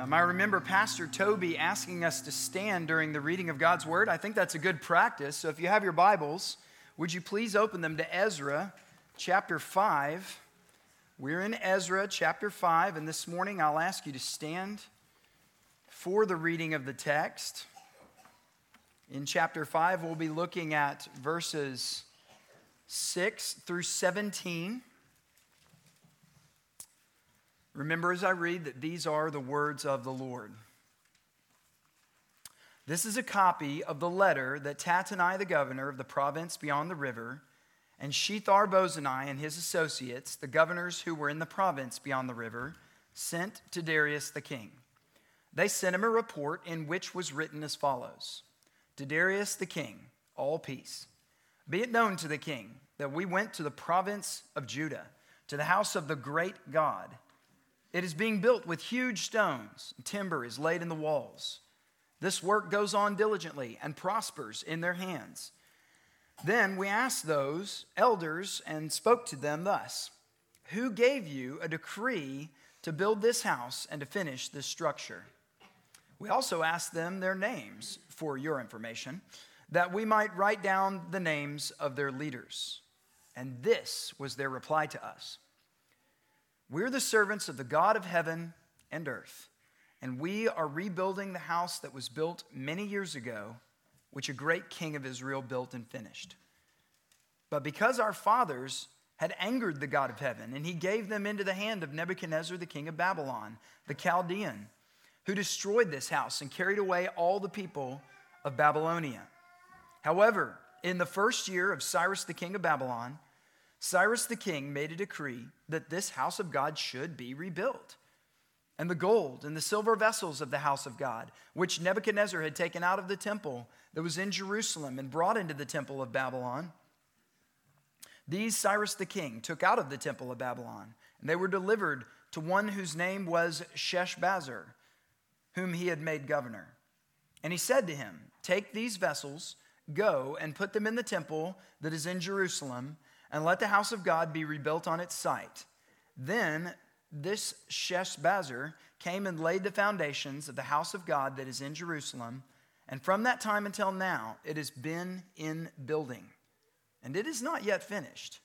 Um, I remember Pastor Toby asking us to stand during the reading of God's Word. I think that's a good practice. So if you have your Bibles, would you please open them to Ezra chapter 5? We're in Ezra chapter 5, and this morning I'll ask you to stand for the reading of the text. In chapter 5, we'll be looking at verses 6 through 17. Remember as I read that these are the words of the Lord. This is a copy of the letter that Tattenai, the governor of the province beyond the river, and Shethar Bozenai and his associates, the governors who were in the province beyond the river, sent to Darius the king. They sent him a report in which was written as follows To Darius the king, all peace. Be it known to the king that we went to the province of Judah, to the house of the great God it is being built with huge stones, timber is laid in the walls. This work goes on diligently and prospers in their hands. Then we asked those elders and spoke to them thus Who gave you a decree to build this house and to finish this structure? We also asked them their names for your information, that we might write down the names of their leaders. And this was their reply to us. We're the servants of the God of heaven and earth, and we are rebuilding the house that was built many years ago, which a great king of Israel built and finished. But because our fathers had angered the God of heaven, and he gave them into the hand of Nebuchadnezzar, the king of Babylon, the Chaldean, who destroyed this house and carried away all the people of Babylonia. However, in the first year of Cyrus, the king of Babylon, Cyrus the king made a decree that this house of God should be rebuilt. And the gold and the silver vessels of the house of God, which Nebuchadnezzar had taken out of the temple that was in Jerusalem and brought into the temple of Babylon, these Cyrus the king took out of the temple of Babylon, and they were delivered to one whose name was Sheshbazzar, whom he had made governor. And he said to him, Take these vessels, go and put them in the temple that is in Jerusalem and let the house of God be rebuilt on its site. Then this Sheshbazzar came and laid the foundations of the house of God that is in Jerusalem, and from that time until now it has been in building, and it is not yet finished.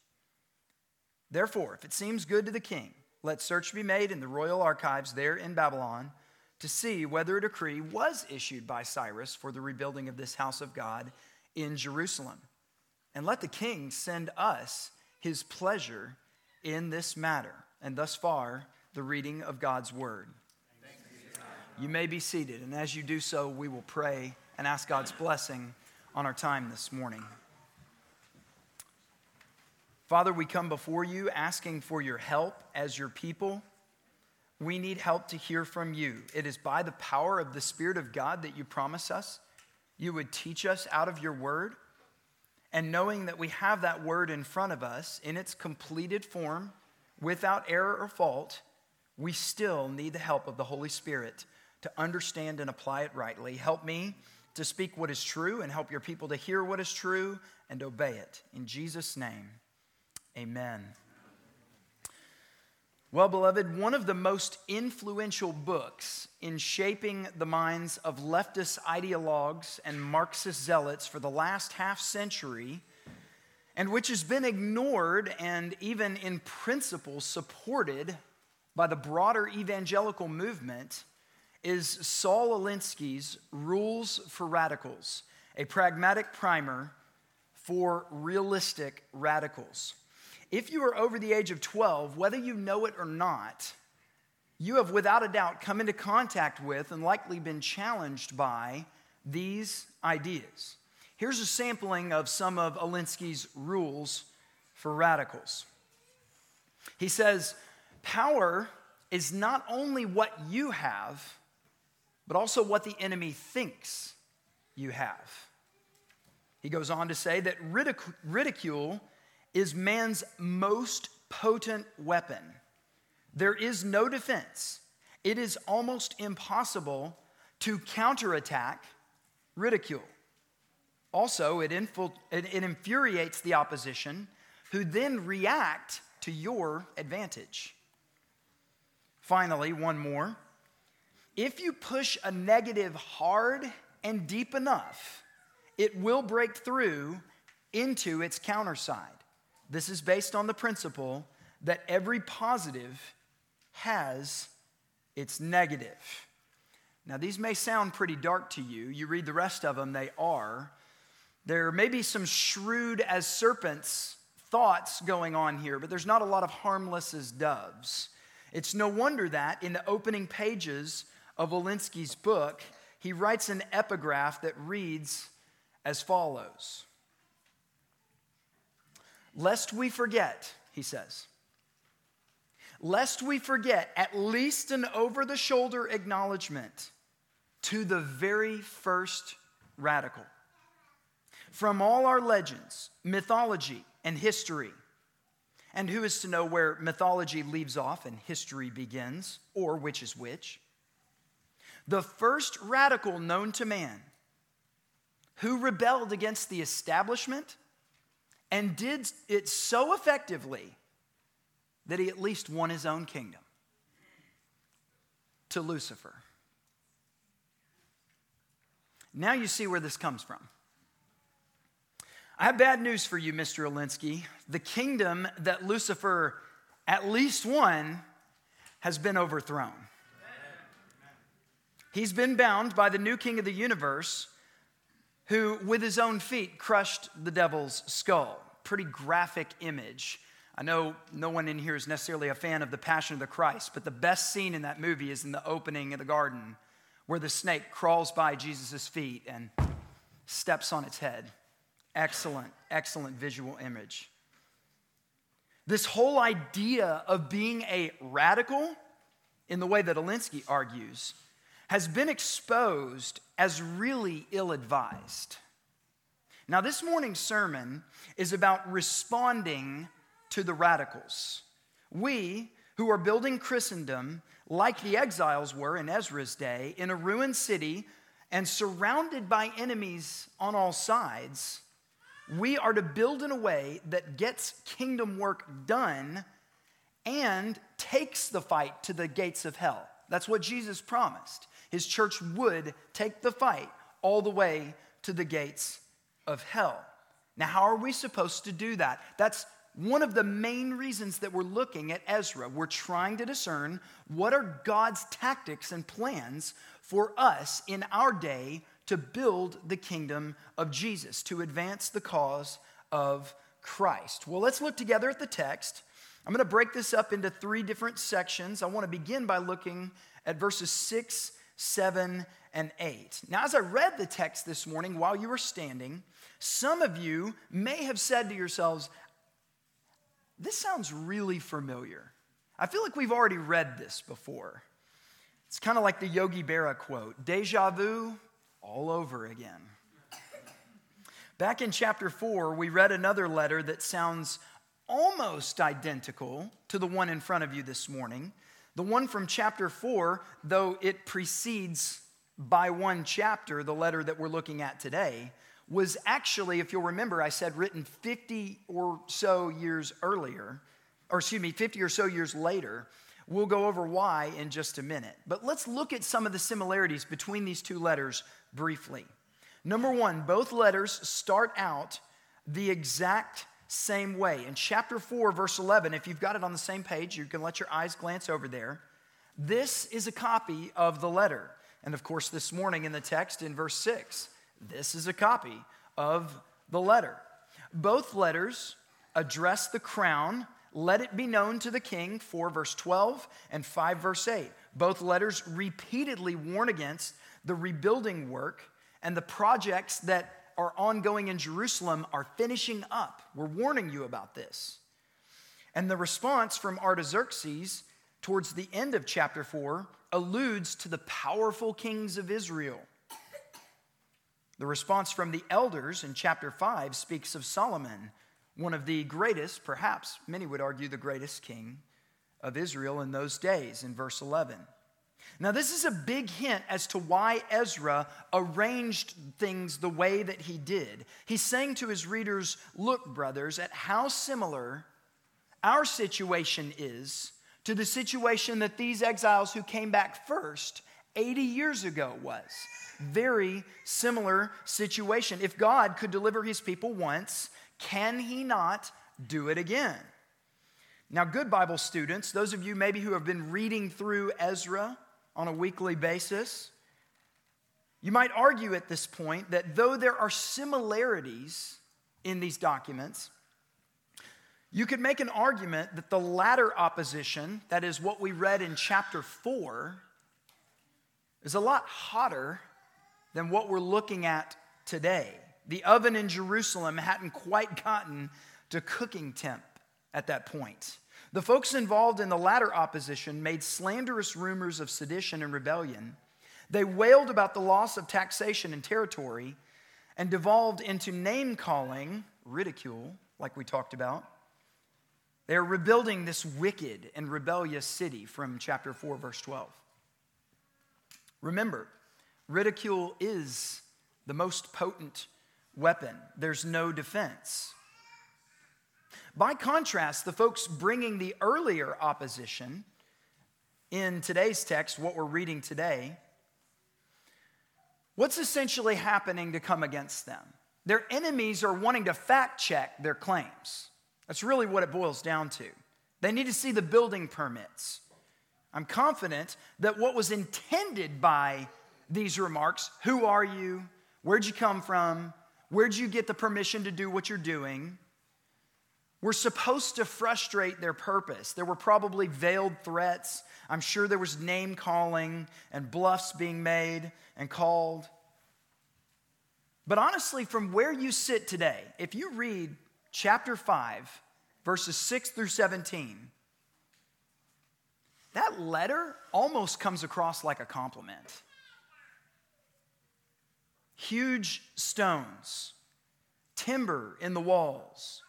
Therefore, if it seems good to the king, let search be made in the royal archives there in Babylon to see whether a decree was issued by Cyrus for the rebuilding of this house of God in Jerusalem and let the king send us his pleasure in this matter. And thus far, the reading of God's word. You may be seated, and as you do so, we will pray and ask God's blessing on our time this morning. Father, we come before you asking for your help as your people. We need help to hear from you. It is by the power of the Spirit of God that you promise us. You would teach us out of your word. And knowing that we have that word in front of us in its completed form, without error or fault, we still need the help of the Holy Spirit to understand and apply it rightly. Help me to speak what is true and help your people to hear what is true and obey it. In Jesus' name, amen. Well, beloved, one of the most influential books in shaping the minds of leftist ideologues and Marxist zealots for the last half century, and which has been ignored and even in principle supported by the broader evangelical movement, is Saul Alinsky's Rules for Radicals, a pragmatic primer for realistic radicals. If you are over the age of 12, whether you know it or not, you have without a doubt come into contact with and likely been challenged by these ideas. Here's a sampling of some of Alinsky's rules for radicals. He says, Power is not only what you have, but also what the enemy thinks you have. He goes on to say that ridicule is man's most potent weapon. There is no defense. It is almost impossible to counterattack ridicule. Also, it, infil- it, it infuriates the opposition who then react to your advantage. Finally, one more. if you push a negative hard and deep enough, it will break through into its counter side. This is based on the principle that every positive has its negative. Now, these may sound pretty dark to you. You read the rest of them, they are. There may be some shrewd as serpents thoughts going on here, but there's not a lot of harmless as doves. It's no wonder that in the opening pages of Alinsky's book, he writes an epigraph that reads as follows Lest we forget, he says, lest we forget at least an over the shoulder acknowledgement to the very first radical. From all our legends, mythology, and history, and who is to know where mythology leaves off and history begins, or which is which? The first radical known to man who rebelled against the establishment and did it so effectively that he at least won his own kingdom to Lucifer. Now you see where this comes from. I have bad news for you, Mr. Alinsky. The kingdom that Lucifer at least won has been overthrown. He's been bound by the new king of the universe who, with his own feet, crushed the devil's skull. Pretty graphic image. I know no one in here is necessarily a fan of the Passion of the Christ, but the best scene in that movie is in the opening of the garden where the snake crawls by Jesus' feet and steps on its head. Excellent, excellent visual image. This whole idea of being a radical, in the way that Alinsky argues, has been exposed as really ill advised. Now, this morning's sermon is about responding to the radicals. We, who are building Christendom like the exiles were in Ezra's day, in a ruined city and surrounded by enemies on all sides, we are to build in a way that gets kingdom work done and takes the fight to the gates of hell. That's what Jesus promised. His church would take the fight all the way to the gates of hell. Now, how are we supposed to do that? That's one of the main reasons that we're looking at Ezra. We're trying to discern what are God's tactics and plans for us in our day to build the kingdom of Jesus, to advance the cause of Christ. Well, let's look together at the text. I'm going to break this up into three different sections. I want to begin by looking at verses 6 7, and 8. Now, as I read the text this morning while you were standing, some of you may have said to yourselves, This sounds really familiar. I feel like we've already read this before. It's kind of like the Yogi Berra quote deja vu all over again. Back in chapter 4, we read another letter that sounds almost identical to the one in front of you this morning. The one from chapter 4, though it precedes by one chapter the letter that we're looking at today, was actually, if you'll remember, I said written 50 or so years earlier, or excuse me, 50 or so years later. We'll go over why in just a minute. But let's look at some of the similarities between these two letters briefly. Number one, both letters start out the exact same way. In chapter 4, verse 11, if you've got it on the same page, you can let your eyes glance over there. This is a copy of the letter. And of course, this morning in the text in verse 6, this is a copy of the letter. Both letters address the crown, let it be known to the king, 4 verse 12 and 5 verse 8. Both letters repeatedly warn against the rebuilding work and the projects that are ongoing in Jerusalem are finishing up. We're warning you about this. And the response from Artaxerxes towards the end of chapter 4 alludes to the powerful kings of Israel. The response from the elders in chapter 5 speaks of Solomon, one of the greatest, perhaps many would argue the greatest king of Israel in those days, in verse 11. Now, this is a big hint as to why Ezra arranged things the way that he did. He's saying to his readers, Look, brothers, at how similar our situation is to the situation that these exiles who came back first 80 years ago was. Very similar situation. If God could deliver his people once, can he not do it again? Now, good Bible students, those of you maybe who have been reading through Ezra on a weekly basis, you might argue at this point that though there are similarities in these documents, you could make an argument that the latter opposition, that is what we read in chapter 4, is a lot hotter than what we're looking at today. The oven in Jerusalem hadn't quite gotten to cooking temp at that point. The folks involved in the latter opposition made slanderous rumors of sedition and rebellion. They wailed about the loss of taxation and territory and devolved into name calling, ridicule, like we talked about. They're rebuilding this wicked and rebellious city from chapter 4, verse 12. Remember, ridicule is the most potent weapon, there's no defense. By contrast, the folks bringing the earlier opposition in today's text, what we're reading today, what's essentially happening to come against them? Their enemies are wanting to fact check their claims. That's really what it boils down to. They need to see the building permits. I'm confident that what was intended by these remarks who are you? Where'd you come from? Where'd you get the permission to do what you're doing? were supposed to frustrate their purpose. There were probably veiled threats. I'm sure there was name calling and bluffs being made and called. But honestly, from where you sit today, if you read chapter 5, verses 6 through 17, that letter almost comes across like a compliment. Huge stones, timber in the walls,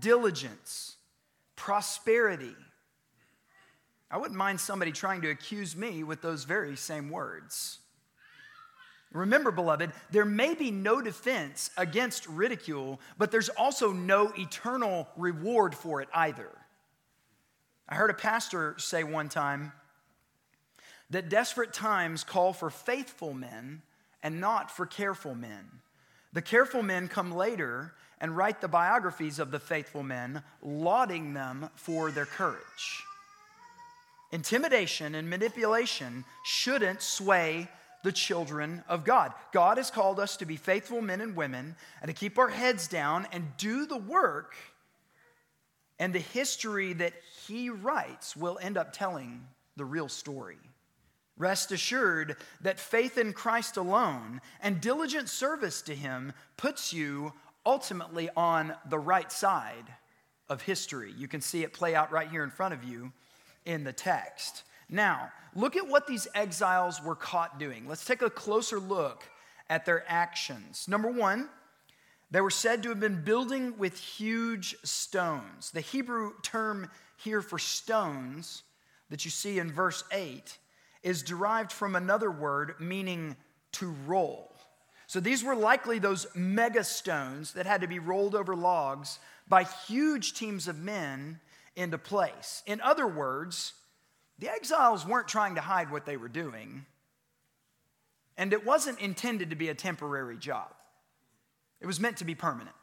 diligence, prosperity. I wouldn't mind somebody trying to accuse me with those very same words. Remember, beloved, there may be no defense against ridicule, but there's also no eternal reward for it either. I heard a pastor say one time that desperate times call for faithful men and not for careful men. The careful men come later and write the biographies of the faithful men, lauding them for their courage. Intimidation and manipulation shouldn't sway the children of God. God has called us to be faithful men and women and to keep our heads down and do the work. And the history that He writes will end up telling the real story. Rest assured that faith in Christ alone and diligent service to Him puts you ultimately on the right side of history. You can see it play out right here in front of you in the text. Now, look at what these exiles were caught doing. Let's take a closer look at their actions. Number one, they were said to have been building with huge stones. The Hebrew term here for stones that you see in verse 8 is derived from another word meaning to roll. So these were likely those mega stones that had to be rolled over logs by huge teams of men into place. In other words, the exiles weren't trying to hide what they were doing, and it wasn't intended to be a temporary job, it was meant to be permanent.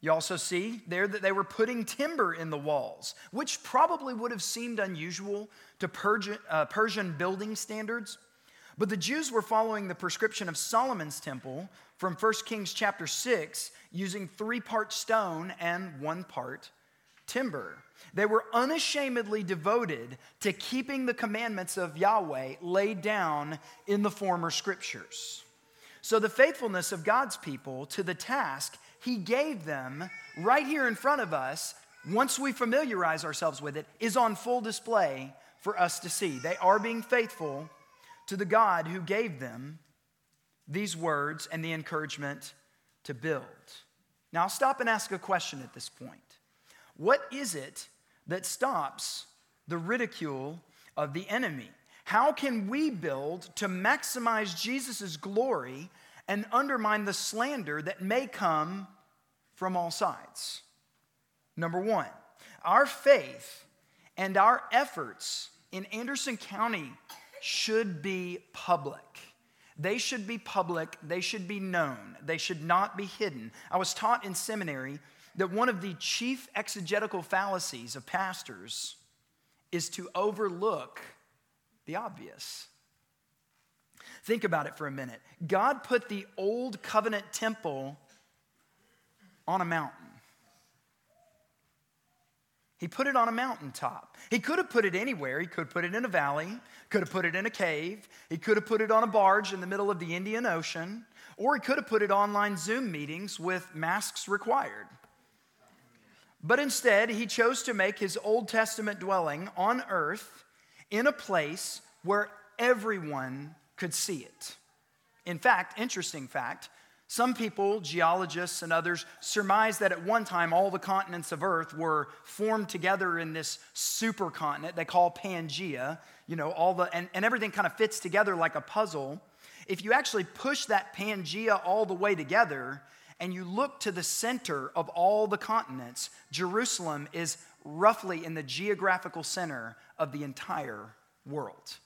You also see there that they were putting timber in the walls, which probably would have seemed unusual to Persian, uh, Persian building standards. But the Jews were following the prescription of Solomon's temple from 1 Kings chapter 6, using three part stone and one part timber. They were unashamedly devoted to keeping the commandments of Yahweh laid down in the former scriptures. So, the faithfulness of God's people to the task He gave them right here in front of us, once we familiarize ourselves with it, is on full display for us to see. They are being faithful to the God who gave them these words and the encouragement to build. Now, I'll stop and ask a question at this point. What is it that stops the ridicule of the enemy? How can we build to maximize Jesus' glory and undermine the slander that may come from all sides? Number one, our faith and our efforts in Anderson County should be public. They should be public, they should be known, they should not be hidden. I was taught in seminary that one of the chief exegetical fallacies of pastors is to overlook the obvious. Think about it for a minute. God put the old covenant temple on a mountain. He put it on a mountaintop. He could have put it anywhere. He could have put it in a valley, could have put it in a cave, he could have put it on a barge in the middle of the Indian Ocean, or he could have put it online Zoom meetings with masks required. But instead, he chose to make his Old Testament dwelling on earth in a place where everyone could see it. In fact, interesting fact, some people, geologists and others, surmise that at one time all the continents of Earth were formed together in this supercontinent they call Pangea. You know, all the and, and everything kind of fits together like a puzzle. If you actually push that Pangea all the way together and you look to the center of all the continents, Jerusalem is roughly in the geographical center of the entire world.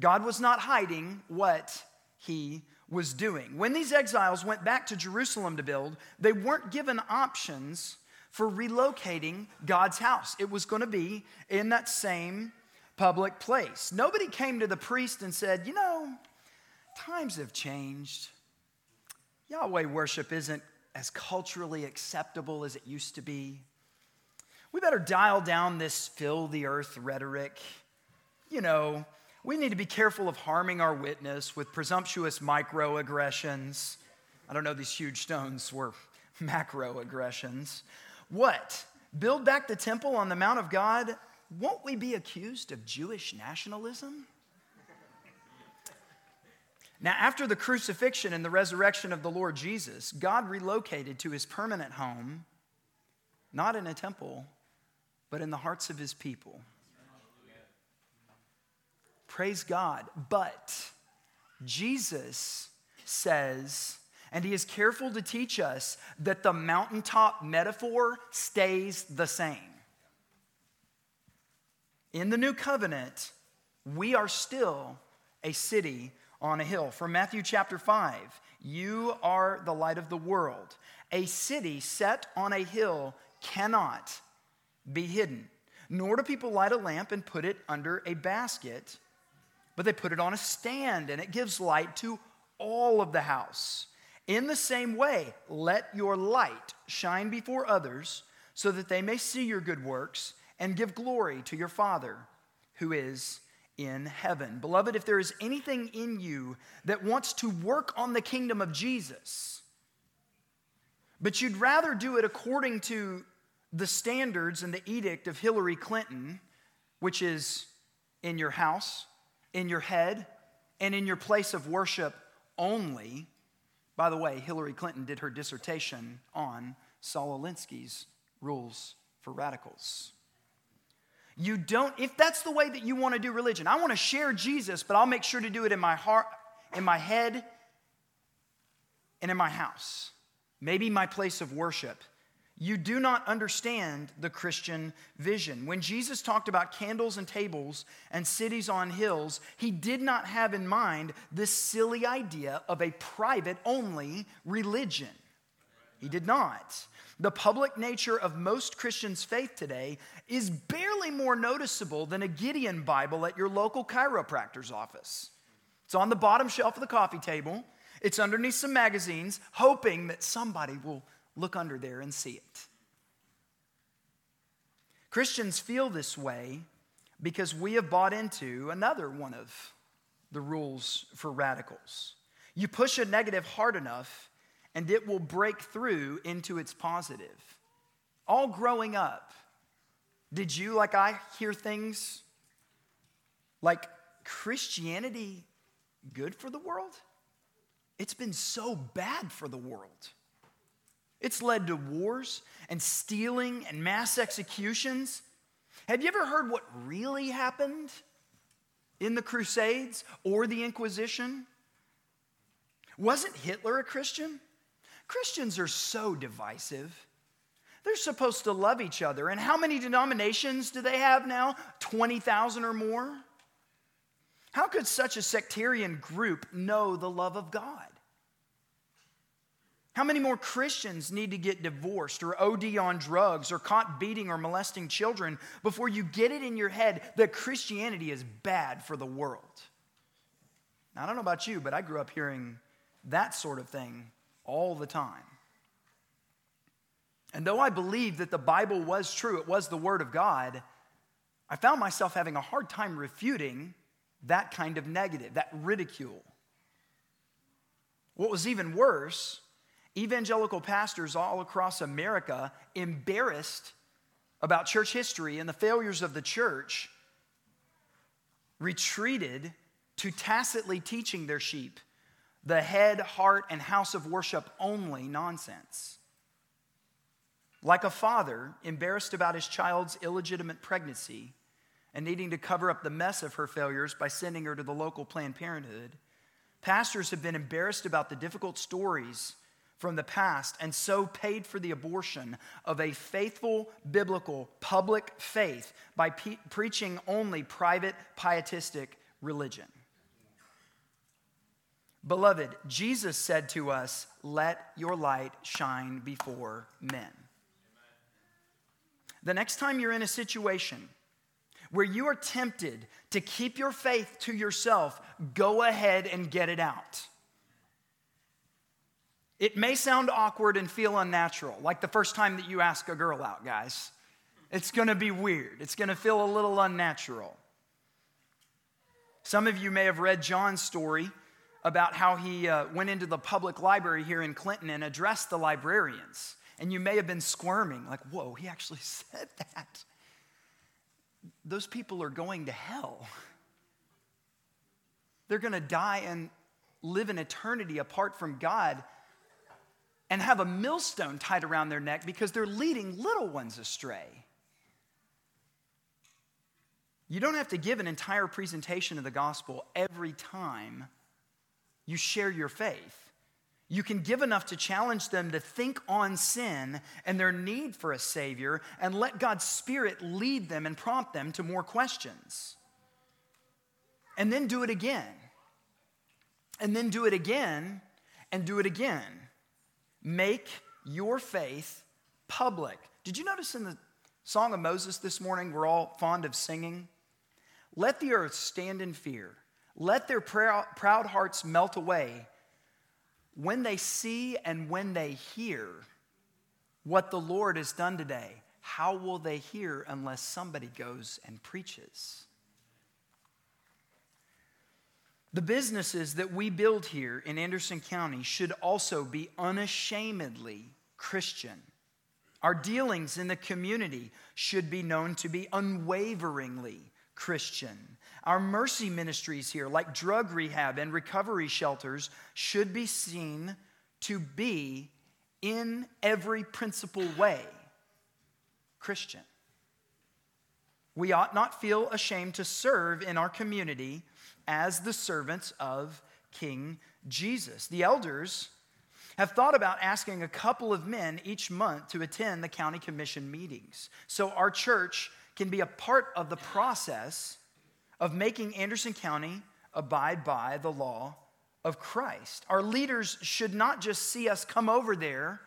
God was not hiding what he was doing. When these exiles went back to Jerusalem to build, they weren't given options for relocating God's house. It was going to be in that same public place. Nobody came to the priest and said, You know, times have changed. Yahweh worship isn't as culturally acceptable as it used to be. We better dial down this fill the earth rhetoric. You know, we need to be careful of harming our witness with presumptuous microaggressions. I don't know, these huge stones were macroaggressions. What? Build back the temple on the Mount of God? Won't we be accused of Jewish nationalism? Now, after the crucifixion and the resurrection of the Lord Jesus, God relocated to his permanent home, not in a temple, but in the hearts of his people. Praise God. But Jesus says, and he is careful to teach us that the mountaintop metaphor stays the same. In the new covenant, we are still a city on a hill. From Matthew chapter 5, you are the light of the world. A city set on a hill cannot be hidden, nor do people light a lamp and put it under a basket but they put it on a stand and it gives light to all of the house. In the same way, let your light shine before others so that they may see your good works and give glory to your Father who is in heaven. Beloved, if there is anything in you that wants to work on the kingdom of Jesus, but you'd rather do it according to the standards and the edict of Hillary Clinton, which is in your house, in your head and in your place of worship only. By the way, Hillary Clinton did her dissertation on Saul Alinsky's rules for radicals. You don't, if that's the way that you want to do religion, I want to share Jesus, but I'll make sure to do it in my heart, in my head, and in my house. Maybe my place of worship you do not understand the Christian vision. When Jesus talked about candles and tables and cities on hills, he did not have in mind this silly idea of a private only religion. He did not. The public nature of most Christians' faith today is barely more noticeable than a Gideon Bible at your local chiropractor's office. It's on the bottom shelf of the coffee table, it's underneath some magazines, hoping that somebody will look under there and see it. Christians feel this way because we have bought into another one of the rules for radicals. You push a negative hard enough, and it will break through into its positive. All growing up, did you, like I, hear things like Christianity good for the world? It's been so bad for the world. It's led to wars and stealing and mass executions. Have you ever heard what really happened in the Crusades or the Inquisition? Wasn't Hitler a Christian? Christians are so divisive. They're supposed to love each other. And how many denominations do they have now? 20,000 or more? How could such a sectarian group know the love of God? How many more Christians need to get divorced or OD on drugs or caught beating or molesting children before you get it in your head that Christianity is bad for the world? Now, I don't know about you, but I grew up hearing that sort of thing all the time. And though I believe that the Bible was true, it was the Word of God, I found myself having a hard time refuting that kind of negative, that ridicule. What was even worse evangelical pastors all across America embarrassed about church history and the failures of the church retreated to tacitly teaching their sheep the head, heart, and house of worship only nonsense. Like a father embarrassed about his child's illegitimate pregnancy and needing to cover up the mess of her failures by sending her to the local Planned Parenthood, pastors have been embarrassed about the difficult stories from the past and so paid for the abortion of a faithful biblical public faith by pe- preaching only private pietistic religion. Beloved, Jesus said to us, Let your light shine before men. The next time you're in a situation where you are tempted to keep your faith to yourself, go ahead and get it out. It may sound awkward and feel unnatural, like the first time that you ask a girl out, guys. It's gonna be weird, it's gonna feel a little unnatural. Some of you may have read John's story about how he uh, went into the public library here in Clinton and addressed the librarians. And you may have been squirming, like, whoa, he actually said that. Those people are going to hell. They're going to die and live in eternity apart from God and have a millstone tied around their neck because they're leading little ones astray. You don't have to give an entire presentation of the gospel every time you share your faith. You can give enough to challenge them to think on sin and their need for a Savior and let God's Spirit lead them and prompt them to more questions. And then do it again. And then do it again and do it again. Make your faith public. Did you notice in the Song of Moses this morning, we're all fond of singing? Let the earth stand in fear let their proud hearts melt away when they see and when they hear what the Lord has done today. How will they hear unless somebody goes and preaches? The businesses that we build here in Anderson County should also be unashamedly Christian. Our dealings in the community should be known to be unwaveringly Christian. Our mercy ministries here, like drug rehab and recovery shelters, should be seen to be in every principal way Christian. We ought not feel ashamed to serve in our community as the servants of King Jesus. The elders have thought about asking a couple of men each month to attend the county commission meetings so our church can be a part of the process of making Anderson County abide by the law of Christ. Our leaders should not just see us come over there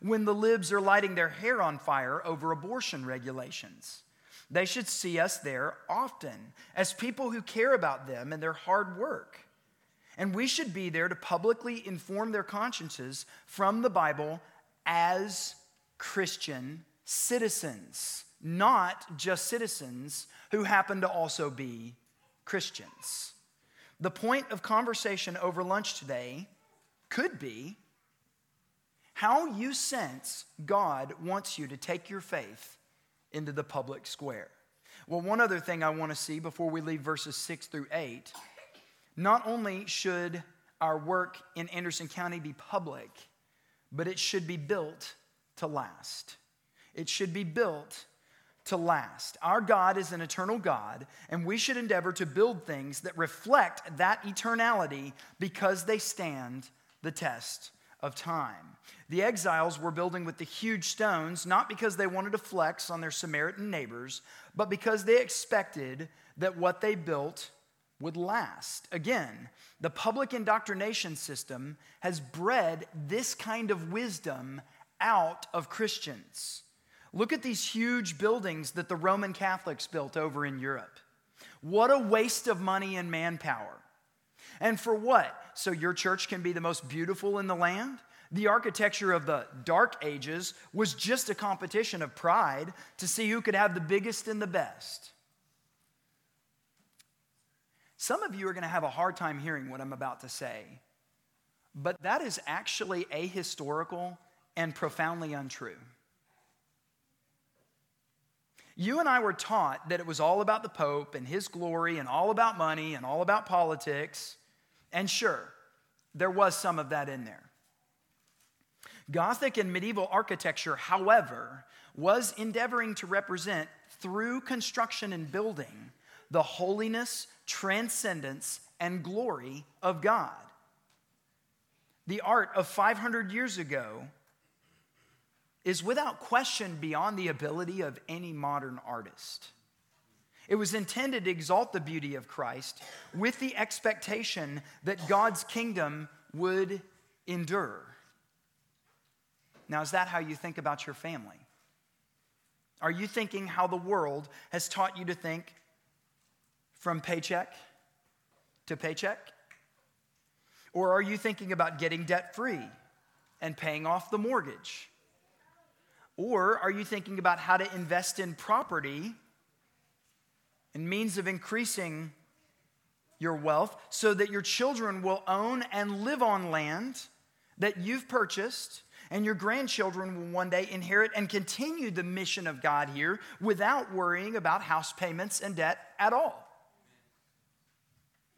when the libs are lighting their hair on fire over abortion regulations. They should see us there often as people who care about them and their hard work. And we should be there to publicly inform their consciences from the Bible as Christian citizens not just citizens who happen to also be Christians. The point of conversation over lunch today could be how you sense God wants you to take your faith into the public square. Well, one other thing I want to see before we leave verses 6 through 8 not only should our work in Anderson County be public, but it should be built to last. It should be built to last. Our God is an eternal God, and we should endeavor to build things that reflect that eternality because they stand the test of time. The exiles were building with the huge stones not because they wanted to flex on their Samaritan neighbors, but because they expected that what they built would last. Again, the public indoctrination system has bred this kind of wisdom out of Christians. Look at these huge buildings that the Roman Catholics built over in Europe. What a waste of money and manpower. And for what? So your church can be the most beautiful in the land? The architecture of the Dark Ages was just a competition of pride to see who could have the biggest and the best. Some of you are going to have a hard time hearing what I'm about to say, but that is actually ahistorical and profoundly untrue. You and I were taught that it was all about the Pope and his glory and all about money and all about politics. And sure, there was some of that in there. Gothic and medieval architecture, however, was endeavoring to represent through construction and building the holiness, transcendence, and glory of God. The art of 500 years ago is without question beyond the ability of any modern artist. It was intended to exalt the beauty of Christ with the expectation that God's kingdom would endure. Now, is that how you think about your family? Are you thinking how the world has taught you to think from paycheck to paycheck? Or are you thinking about getting debt free and paying off the mortgage? Or are you thinking about how to invest in property and means of increasing your wealth so that your children will own and live on land that you've purchased and your grandchildren will one day inherit and continue the mission of God here without worrying about house payments and debt at all?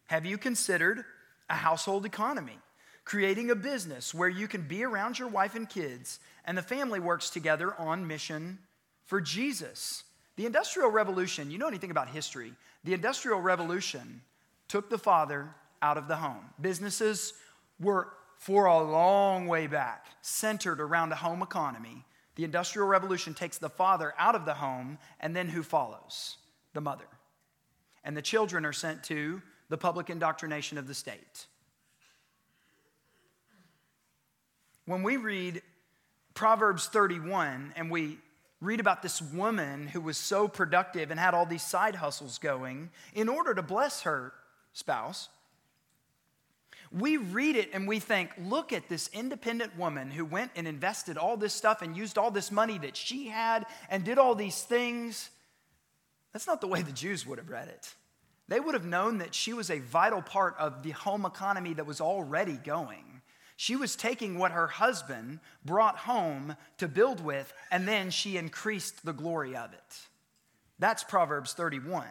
Have you considered a household economy? Creating a business where you can be around your wife and kids and the family works together on mission for Jesus. The Industrial Revolution, you know anything about history, the Industrial Revolution took the father out of the home. Businesses were, for a long way back, centered around a home economy. The Industrial Revolution takes the father out of the home, and then who follows? The mother. And the children are sent to the public indoctrination of the state. When we read Proverbs 31 and we read about this woman who was so productive and had all these side hustles going in order to bless her spouse, we read it and we think, look at this independent woman who went and invested all this stuff and used all this money that she had and did all these things. That's not the way the Jews would have read it. They would have known that she was a vital part of the home economy that was already going. She was taking what her husband brought home to build with, and then she increased the glory of it. That's Proverbs 31.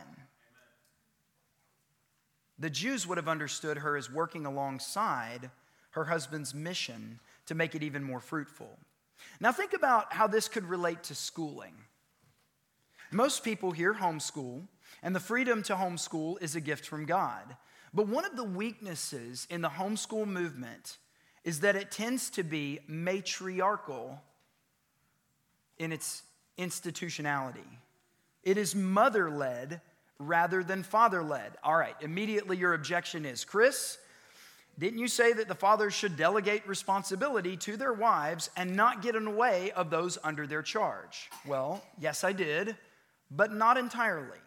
The Jews would have understood her as working alongside her husband's mission to make it even more fruitful. Now, think about how this could relate to schooling. Most people here homeschool, and the freedom to homeschool is a gift from God. But one of the weaknesses in the homeschool movement is that it tends to be matriarchal in its institutionality. It is mother led rather than father led. All right, immediately your objection is Chris, didn't you say that the fathers should delegate responsibility to their wives and not get in the way of those under their charge? Well, yes, I did, but not entirely.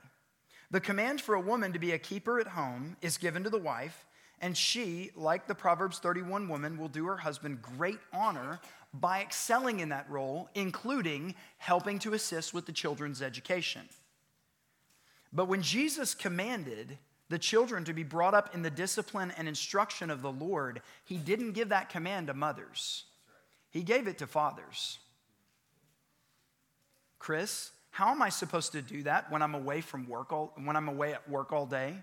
The command for a woman to be a keeper at home is given to the wife, and she, like the Proverbs 31 woman, will do her husband great honor by excelling in that role, including helping to assist with the children's education. But when Jesus commanded the children to be brought up in the discipline and instruction of the Lord, he didn't give that command to mothers, he gave it to fathers. Chris, how am I supposed to do that when I'm away from work all, when I'm away at work all day?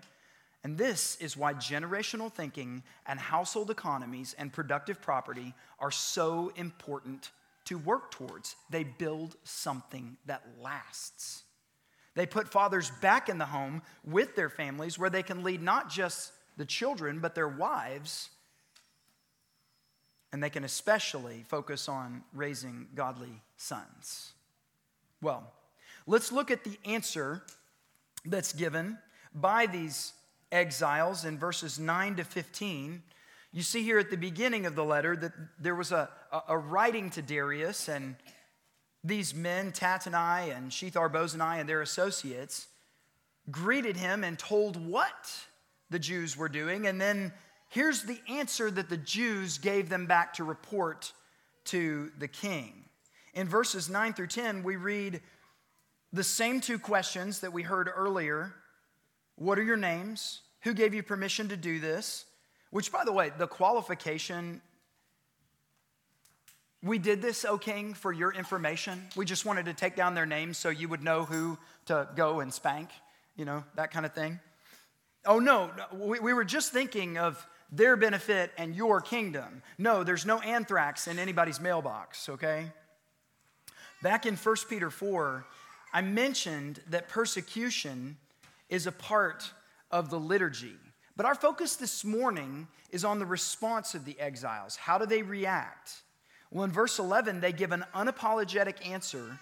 And this is why generational thinking and household economies and productive property are so important to work towards. They build something that lasts. They put fathers back in the home with their families where they can lead not just the children, but their wives. And they can especially focus on raising godly sons. Well, let's look at the answer that's given by these exiles in verses 9 to 15. You see here at the beginning of the letter that there was a, a, writing to Darius, and these men, Tattenai and Shethar Bozenai and their associates, greeted him and told what the Jews were doing. And then here's the answer that the Jews gave them back to report to the king. In verses 9 through 10, we read the same two questions that we heard earlier What are your names? Who gave you permission to do this? Which, by the way, the qualification we did this, O king, for your information. We just wanted to take down their names so you would know who to go and spank, you know, that kind of thing. Oh, no, we, we were just thinking of their benefit and your kingdom. No, there's no anthrax in anybody's mailbox, okay? Back in 1 Peter 4, I mentioned that persecution is a part of the liturgy. But our focus this morning is on the response of the exiles. How do they react? Well, in verse 11, they give an unapologetic answer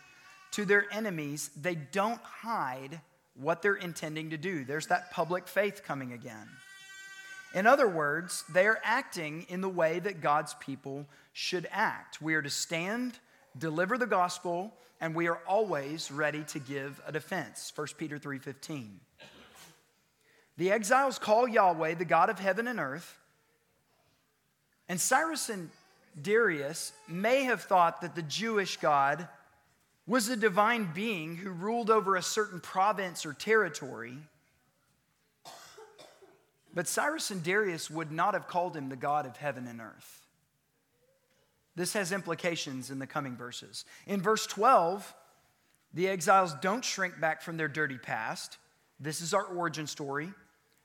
to their enemies. They don't hide what they're intending to do. There's that public faith coming again. In other words, they are acting in the way that God's people should act. We are to stand, deliver the gospel, and we are always ready to give a defense. 1 Peter 3:15. The exiles call Yahweh the God of heaven and earth. And Cyrus and Darius may have thought that the Jewish God was a divine being who ruled over a certain province or territory. But Cyrus and Darius would not have called him the God of heaven and earth. This has implications in the coming verses. In verse 12, the exiles don't shrink back from their dirty past. This is our origin story.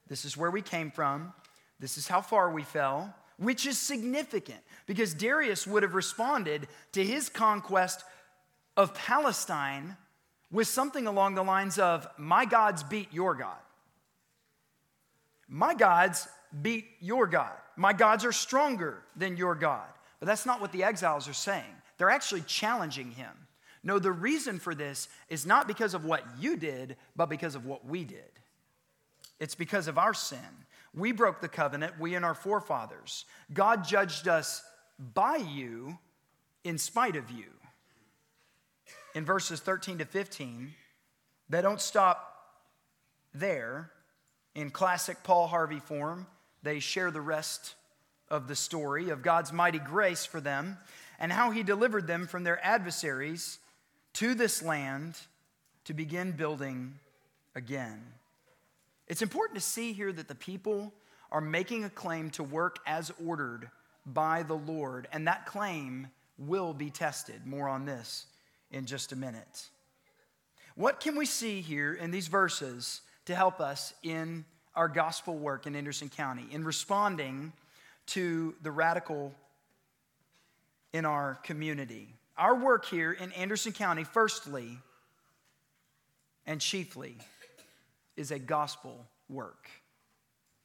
This is where we came from. This is how far we fell which is significant because Darius would have responded to his conquest of Palestine with something along the lines of, My gods beat your God. My gods beat your God. My gods are stronger than your God. But that's not what the exiles are saying. They're actually challenging him. No, the reason for this is not because of what you did, but because of what we did. It's because of our sin. We broke the covenant, we and our forefathers. God judged us by you in spite of you. In verses 13 to 15, they don't stop there. In classic Paul Harvey form, they share the rest of the story of God's mighty grace for them and how he delivered them from their adversaries to this land to begin building again. It's important to see here that the people are making a claim to work as ordered by the Lord, and that claim will be tested. More on this in just a minute. What can we see here in these verses to help us in our gospel work in Anderson County in responding to the radical in our community? Our work here in Anderson County, firstly and chiefly, is a gospel work.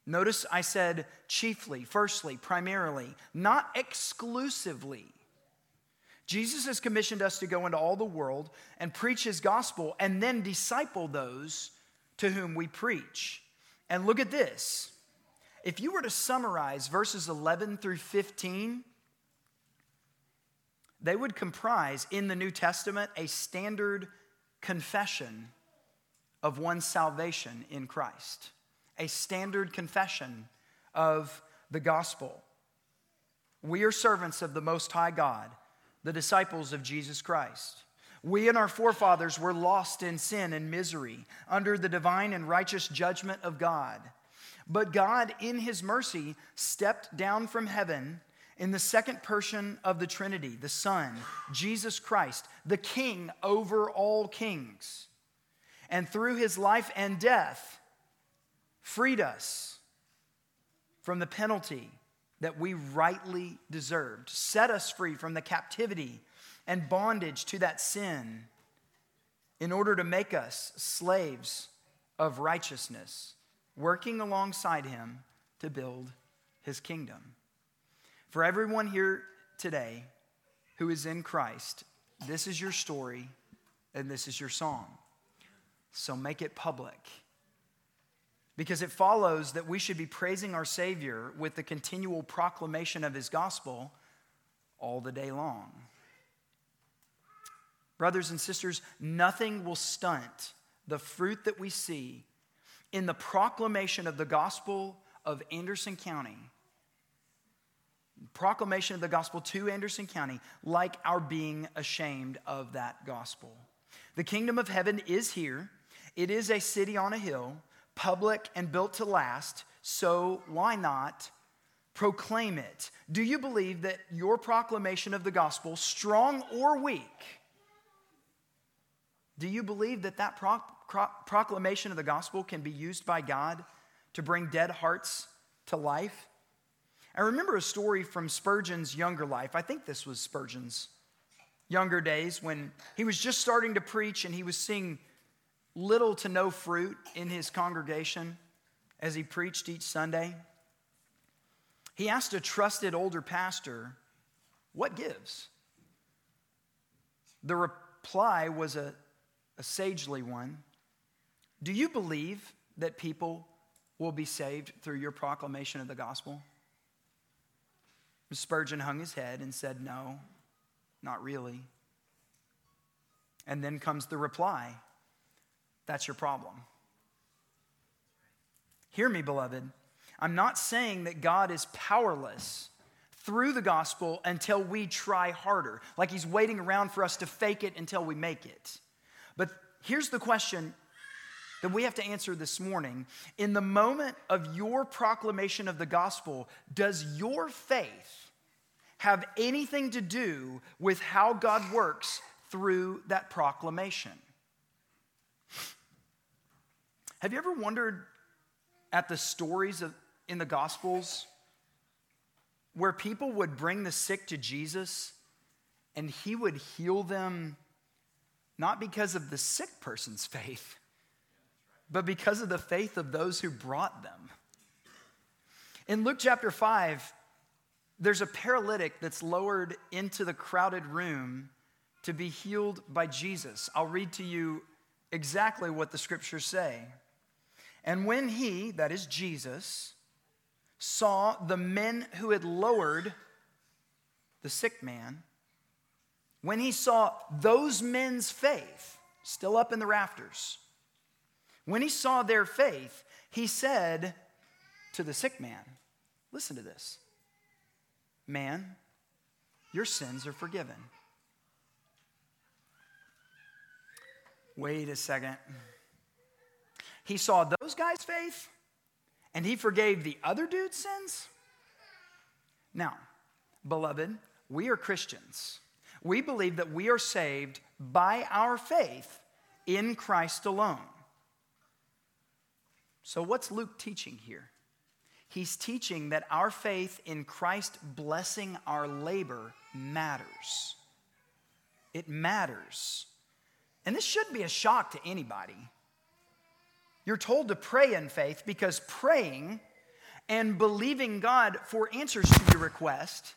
Notice I said chiefly, firstly, primarily, not exclusively. Jesus has commissioned us to go into all the world and preach his gospel and then disciple those to whom we preach. And look at this. If you were to summarize verses 11 through 15, they would comprise in the New Testament a standard confession of one's salvation in Christ, a standard confession of the gospel. We are servants of the Most High God, the disciples of Jesus Christ. We and our forefathers were lost in sin and misery under the divine and righteous judgment of God. But God, in His mercy, stepped down from heaven in the second person of the Trinity, the Son, Jesus Christ, the King over all kings and through his life and death, freed us from the penalty that we rightly deserved, set us free from the captivity and bondage to that sin in order to make us slaves of righteousness, working alongside him to build his kingdom. For everyone here today who is in Christ, this is your story and this is your song. So make it public. because it follows that we should be praising our Savior with the continual proclamation of His gospel all the day long. Brothers and sisters, nothing will stunt the fruit that we see in the proclamation of the gospel of Anderson County. Proclamation of the gospel to Anderson County, like our being ashamed of that gospel. The kingdom of heaven is here. It is a city on a hill, public and built to last. So why not proclaim it? Do you believe that your proclamation of the gospel, strong or weak, do you believe that that pro- pro- proclamation of the gospel can be used by God to bring dead hearts to life? I remember a story from Spurgeon's younger life. I think this was Spurgeon's younger days when he was just starting to preach and he was seeing little to no fruit in his congregation as he preached each Sunday. He asked a trusted older pastor, What gives? The reply was a a sagely one. Do you believe that people will be saved through your proclamation of the gospel? Spurgeon hung his head and said, No, not really. And then comes the reply That's your problem. Hear me, beloved. I'm not saying that God is powerless through the gospel until we try harder, like he's waiting around for us to fake it until we make it. But here's the question that we have to answer this morning. In the moment of your proclamation of the gospel, does your faith have anything to do with how God works through that proclamation? Have you ever wondered at the stories of, in the Gospels where people would bring the sick to Jesus and he would heal them not because of the sick person's faith, but because of the faith of those who brought them. In Luke chapter 5, there's a paralytic that's lowered into the crowded room to be healed by Jesus. I'll read to you exactly what the scriptures say. And when he, that is Jesus, saw the men who had lowered the sick man, when he saw those men's faith still up in the rafters, when he saw their faith, he said to the sick man, Listen to this. Man, your sins are forgiven. Wait a second. He saw those guys' faith and he forgave the other dude's sins? Now, beloved, we are Christians we believe that we are saved by our faith in Christ alone. So, what's Luke teaching here? He's teaching that our faith in Christ blessing our labor matters. It matters. And this shouldn't be a shock to anybody. You're told to pray in faith because praying and believing God for answers to your request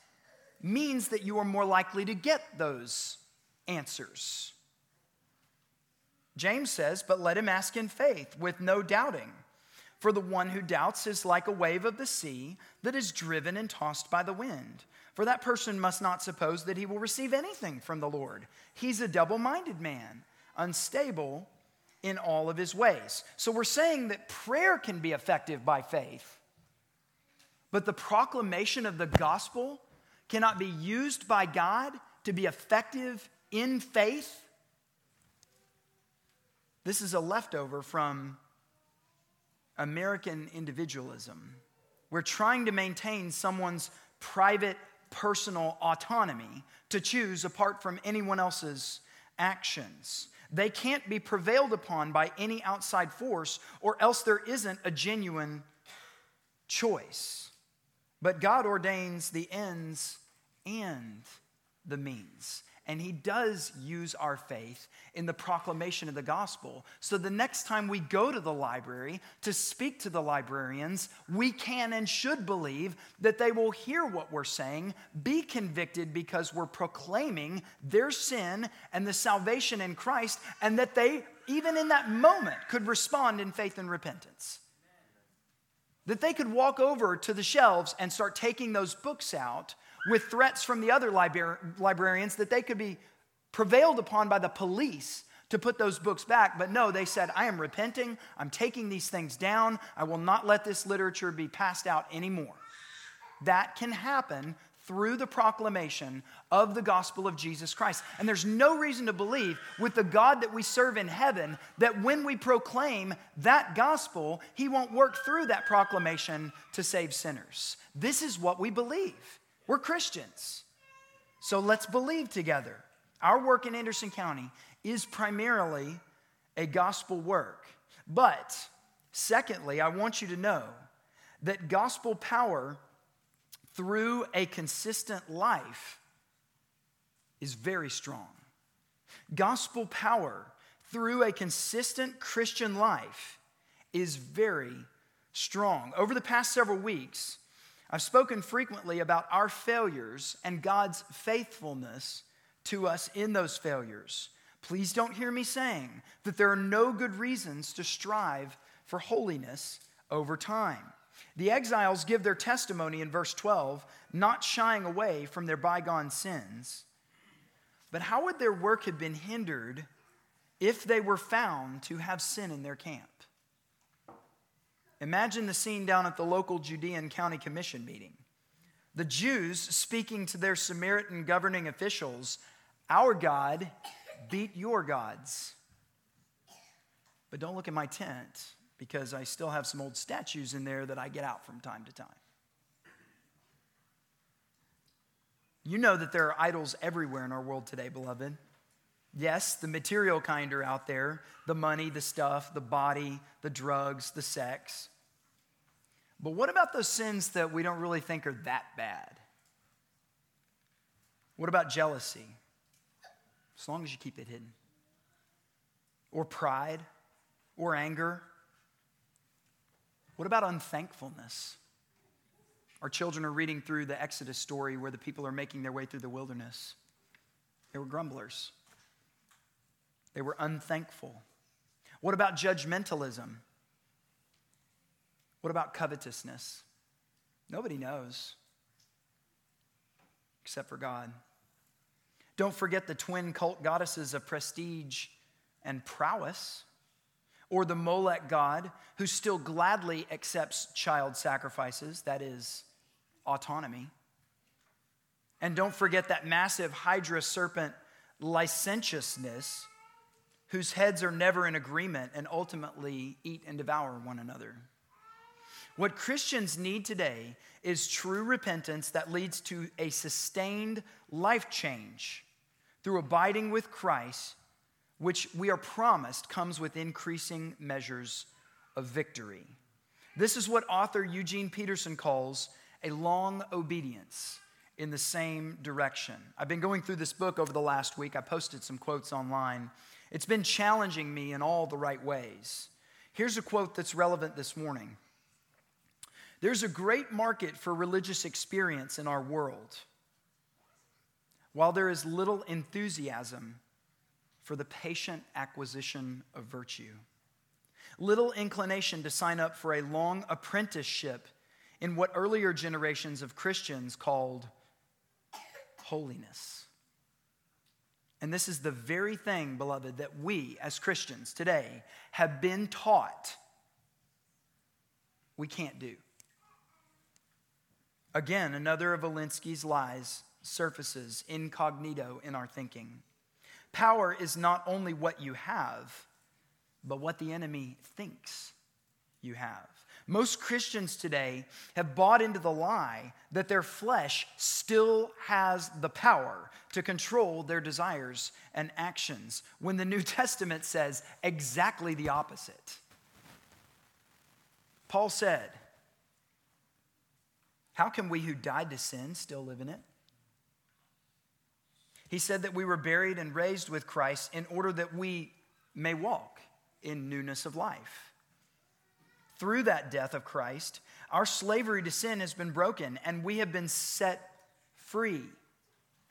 means that you are more likely to get those answers. James says, But let him ask in faith with no doubting. For the one who doubts is like a wave of the sea that is driven and tossed by the wind. For that person must not suppose that he will receive anything from the Lord. He's a double minded man, unstable in all of his ways. So we're saying that prayer can be effective by faith, but the proclamation of the gospel cannot be used by God to be effective in faith, this is a leftover from American individualism. We're trying to maintain someone's private, personal autonomy to choose apart from anyone else's actions. They can't be prevailed upon by any outside force, or else there isn't a genuine choice. But God ordains the ends and the means. And he does use our faith in the proclamation of the gospel. So the next time we go to the library to speak to the librarians, we can and should believe that they will hear what we're saying, be convicted because we're proclaiming their sin and the salvation in Christ, and that they, even in that moment, could respond in faith and repentance. that they could walk over to the shelves and start taking those books out with threats from the other libra- librarians that they could be prevailed upon by the police to put those books back. But no, they said, I am repenting. I'm taking these things down. I will not let this literature be passed out anymore. That can happen through the proclamation of the gospel of Jesus Christ. And there's no reason to believe with the God that we serve in heaven that when we proclaim that gospel, he won't work through that proclamation to save sinners. This is what we believe. We're Christians. So let's believe together. Our work in Anderson County is primarily a gospel work. But secondly, I want you to know that gospel power through a consistent life is very strong. Gospel power through a consistent Christian life is very strong. Over the past several weeks, I've spoken frequently about our failures and God's faithfulness to us in those failures. Please don't hear me saying that there are no good reasons to strive for holiness over time. The exiles give their testimony in verse 12, not shying away from their bygone sins. But how would their work have been hindered if they were found to have sin in their camp? Imagine the scene down at the local Judean County Commission meeting. The Jews speaking to their Samaritan governing officials, Our God beat your gods. But don't look at my tent because I still have some old statues in there that I get out from time to time. You know that there are idols everywhere in our world today, beloved. Yes, the material kind are out there the money, the stuff, the body, the drugs, the sex. But what about those sins that we don't really think are that bad? What about jealousy? As long as you keep it hidden. Or pride, or anger, what about unthankfulness? Our children are reading through the Exodus story where the people are making their way through the wilderness. They were grumblers, they were unthankful. What about judgmentalism? What about covetousness? Nobody knows except for God. Don't forget the twin cult goddesses of prestige and prowess or the Molech god who still gladly accepts child sacrifices, that is, autonomy. And don't forget that massive Hydra serpent licentiousness, whose heads are never in agreement and ultimately eat and devour one another. What Christians need today is true repentance that leads to a sustained life change through abiding with Christ which we are promised comes with increasing measures of victory. This is what author Eugene Peterson calls a long obedience in the same direction. I've been going through this book over the last week. I posted some quotes online. It's been challenging me in all the right ways. Here's a quote that's relevant this morning There's a great market for religious experience in our world. While there is little enthusiasm for the patient acquisition of virtue. Little inclination to sign up for a long apprenticeship in what earlier generations of Christians called holiness. And this is the very thing, beloved, that we as Christians today have been taught we can't do. Again, another of Alinsky's lies surfaces incognito in our thinking. Power is not only what you have, but what the enemy thinks you have. Most Christians today have bought into the lie that their flesh still has the power to control their desires and actions, when the New Testament says exactly the opposite. Paul said, How can we who died to sin still live in it? He said that we were buried and raised with Christ in order that we may walk in newness of life. Through that death of Christ, our slavery to sin has been broken and we have been set free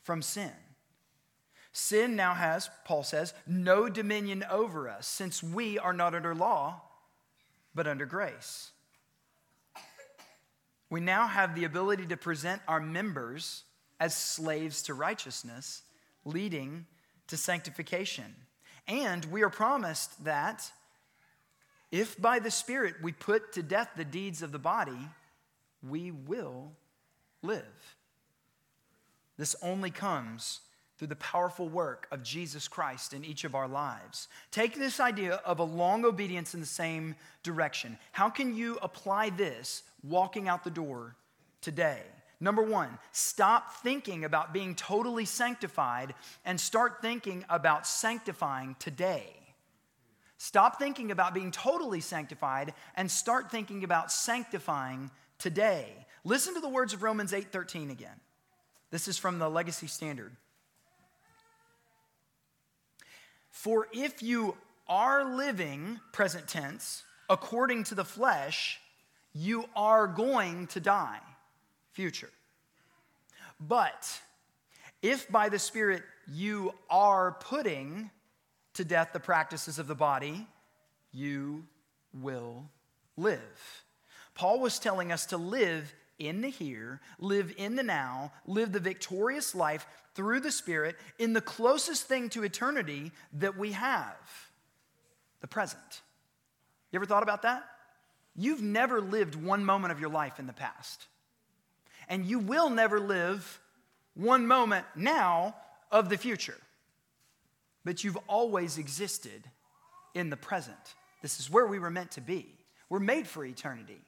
from sin. Sin now has, Paul says, no dominion over us since we are not under law, but under grace. we now have the ability to present our members as slaves to righteousness, leading to sanctification. And we are promised that if by the Spirit we put to death the deeds of the body, we will live. This only comes through the powerful work of Jesus Christ in each of our lives. Take this idea of a long obedience in the same direction. How can you apply this walking out the door today? Number one, stop thinking about being totally sanctified and start thinking about sanctifying today. Stop thinking about being totally sanctified and start thinking about sanctifying today. Listen to the words of Romans 8:13 again. This is from the Legacy Standard. For if you are living, present tense, according to the flesh, you are going to die, future. But if by the Spirit you are putting to death the practices of the body, you will live. Paul was telling us to live in the here, live in the now, live the victorious life through the Spirit in the closest thing to eternity that we have the present. You ever thought about that? You've never lived one moment of your life in the past. And you will never live one moment now of the future. But you've always existed in the present. This is where we were meant to be. We're made for eternity.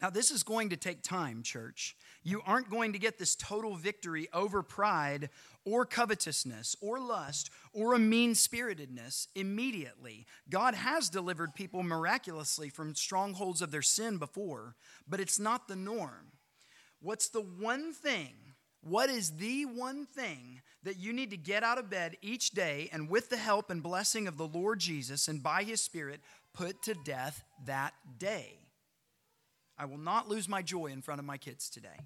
Now, this is going to take time, church. You aren't going to get this total victory over pride or covetousness or lust or a mean spiritedness immediately. God has delivered people miraculously from strongholds of their sin before, but it's not the norm. What's the one thing? What is the one thing that you need to get out of bed each day and with the help and blessing of the Lord Jesus and by His Spirit put to death that day? I will not lose my joy in front of my kids today.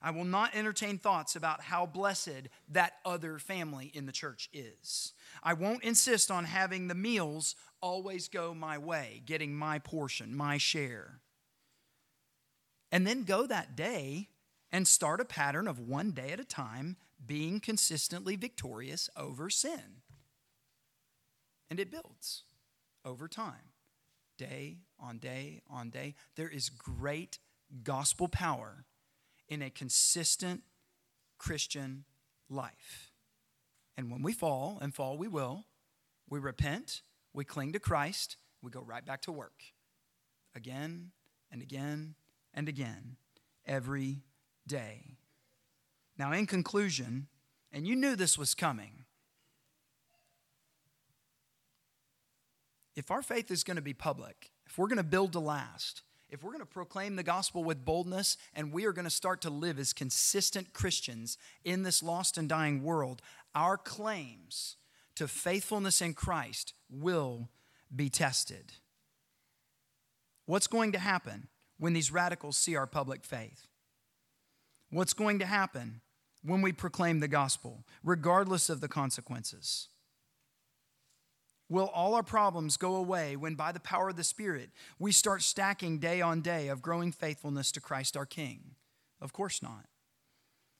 I will not entertain thoughts about how blessed that other family in the church is. I won't insist on having the meals always go my way, getting my portion, my share. And then go that day and start a pattern of one day at a time being consistently victorious over sin. And it builds over time day on day on day. There is great gospel power in a consistent Christian life. And when we fall, and fall we will, we repent, we cling to Christ, we go right back to work again and again and again every day. Now, in conclusion, and you knew this was coming, if our faith is going to be public, if we're going to build to last, if we're going to proclaim the gospel with boldness and we are going to start to live as consistent Christians in this lost and dying world, our claims to faithfulness in Christ will be tested. What's going to happen when these radicals see our public faith? What's going to happen when we proclaim the gospel, regardless of the consequences? Will all our problems go away when, by the power of the Spirit, we start stacking day on day of growing faithfulness to Christ our King? Of course not.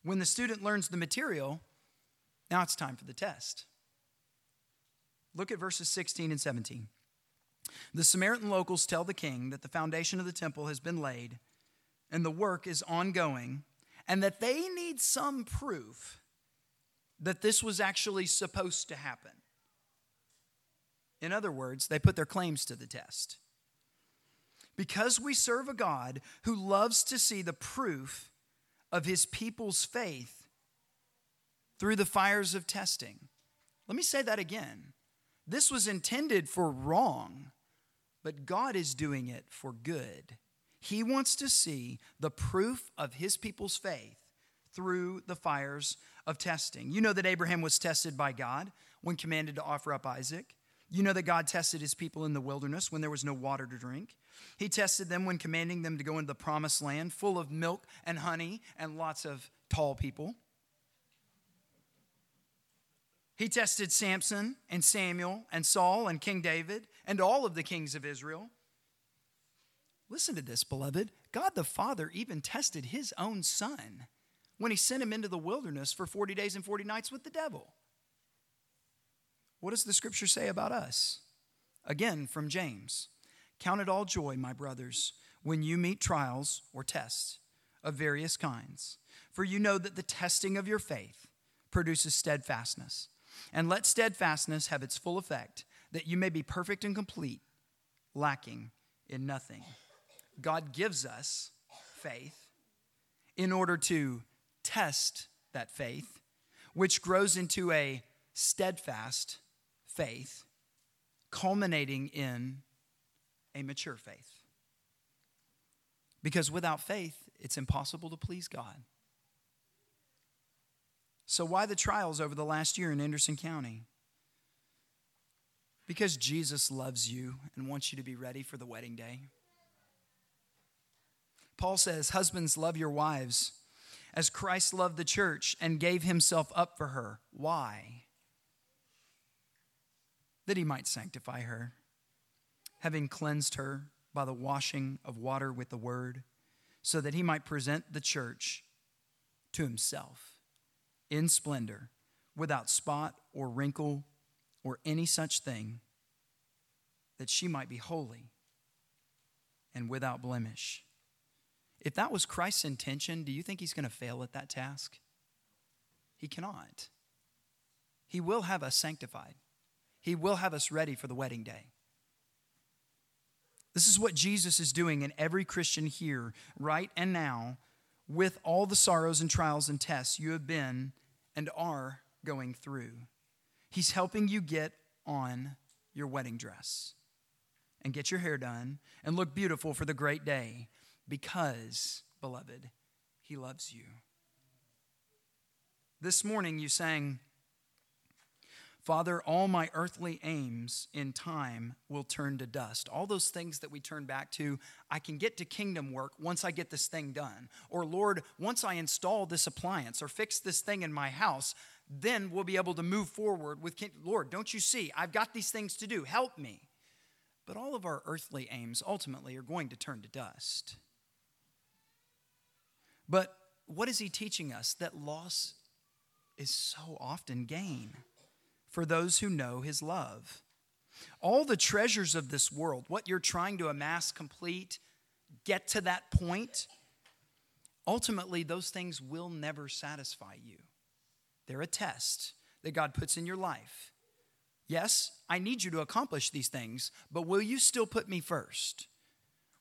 When the student learns the material, now it's time for the test. Look at verses 16 and 17. The Samaritan locals tell the king that the foundation of the temple has been laid and the work is ongoing, and that they need some proof that this was actually supposed to happen. In other words, they put their claims to the test. Because we serve a God who loves to see the proof of his people's faith through the fires of testing. Let me say that again. This was intended for wrong, but God is doing it for good. He wants to see the proof of his people's faith through the fires of testing. You know that Abraham was tested by God when commanded to offer up Isaac. You know that God tested his people in the wilderness when there was no water to drink. He tested them when commanding them to go into the promised land full of milk and honey and lots of tall people. He tested Samson and Samuel and Saul and King David and all of the kings of Israel. Listen to this, beloved. God the Father even tested his own son when he sent him into the wilderness for 40 days and 40 nights with the devil. What does the scripture say about us? Again, from James Count it all joy, my brothers, when you meet trials or tests of various kinds, for you know that the testing of your faith produces steadfastness. And let steadfastness have its full effect, that you may be perfect and complete, lacking in nothing. God gives us faith in order to test that faith, which grows into a steadfast faith, culminating in a mature faith. Because without faith, it's impossible to please God. So, why the trials over the last year in Anderson County? Because Jesus loves you and wants you to be ready for the wedding day. Paul says, Husbands, love your wives as Christ loved the church and gave himself up for her. Why? That he might sanctify her, having cleansed her by the washing of water with the word, so that he might present the church to himself in splendor, without spot or wrinkle or any such thing, that she might be holy and without blemish. If that was Christ's intention, do you think he's going to fail at that task? He cannot. He will have us sanctified, he will have us ready for the wedding day. This is what Jesus is doing in every Christian here, right and now, with all the sorrows and trials and tests you have been and are going through. He's helping you get on your wedding dress and get your hair done and look beautiful for the great day because, beloved, He loves you. This morning you sang, Father, all my earthly aims in time will turn to dust. All those things that we turn back to, I can get to kingdom work once I get this thing done. Or, Lord, once I install this appliance or fix this thing in my house, then we'll be able to move forward with, Lord, don't you see? I've got these things to do. Help me. But all of our earthly aims ultimately are going to turn to dust. But what is he teaching us? That loss is so often gain for those who know his love. All the treasures of this world, what you're trying to amass, complete, get to that point, ultimately, those things will never satisfy you. They're a test that God puts in your life. Yes, I need you to accomplish these things, but will you still put me first?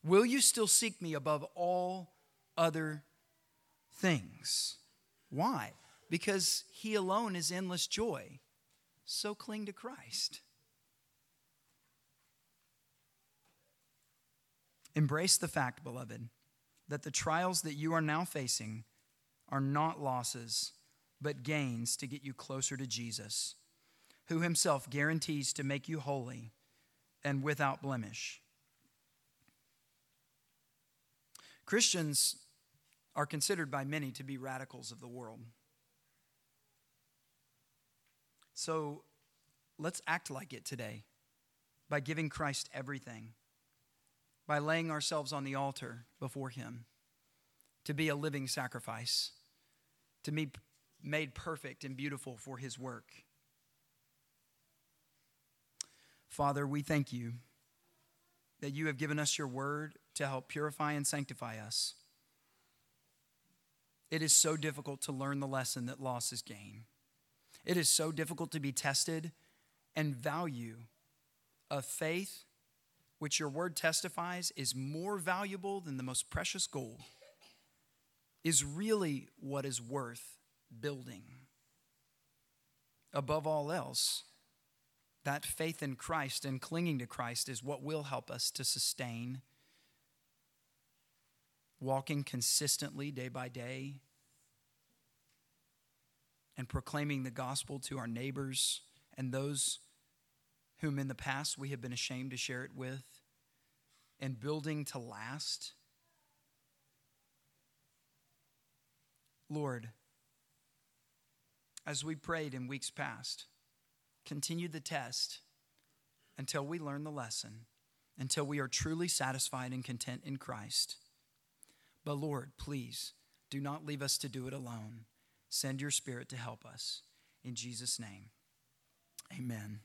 Will you still seek me above all other things? Why? Because He alone is endless joy so cling to Christ. Embrace the fact, beloved, that the trials that you are now facing are not losses, but gains to get you closer to Jesus, who himself guarantees to make you holy and without blemish. Christians are considered by many to be radicals of the world. So let's act like it today by giving Christ everything, by laying ourselves on the altar before Him to be a living sacrifice, to be made perfect and beautiful for His work. Father, we thank you that you have given us your word to help purify and sanctify us. It is so difficult to learn the lesson that loss is gain. It is so difficult to be tested and value a faith which your word testifies is more valuable than the most precious gold, is really what is worth building. Above all else, that faith in Christ and clinging to Christ is what will help us to sustain walking consistently day by day and proclaiming the gospel to our neighbors and those whom in the past we have been ashamed to share it with, and building to last. Lord, as we prayed in weeks past, continue the test until we learn the lesson until we are truly satisfied and content in Christ. But Lord, please do not leave us to do it alone. Send your Spirit to help us. In Jesus' name, amen.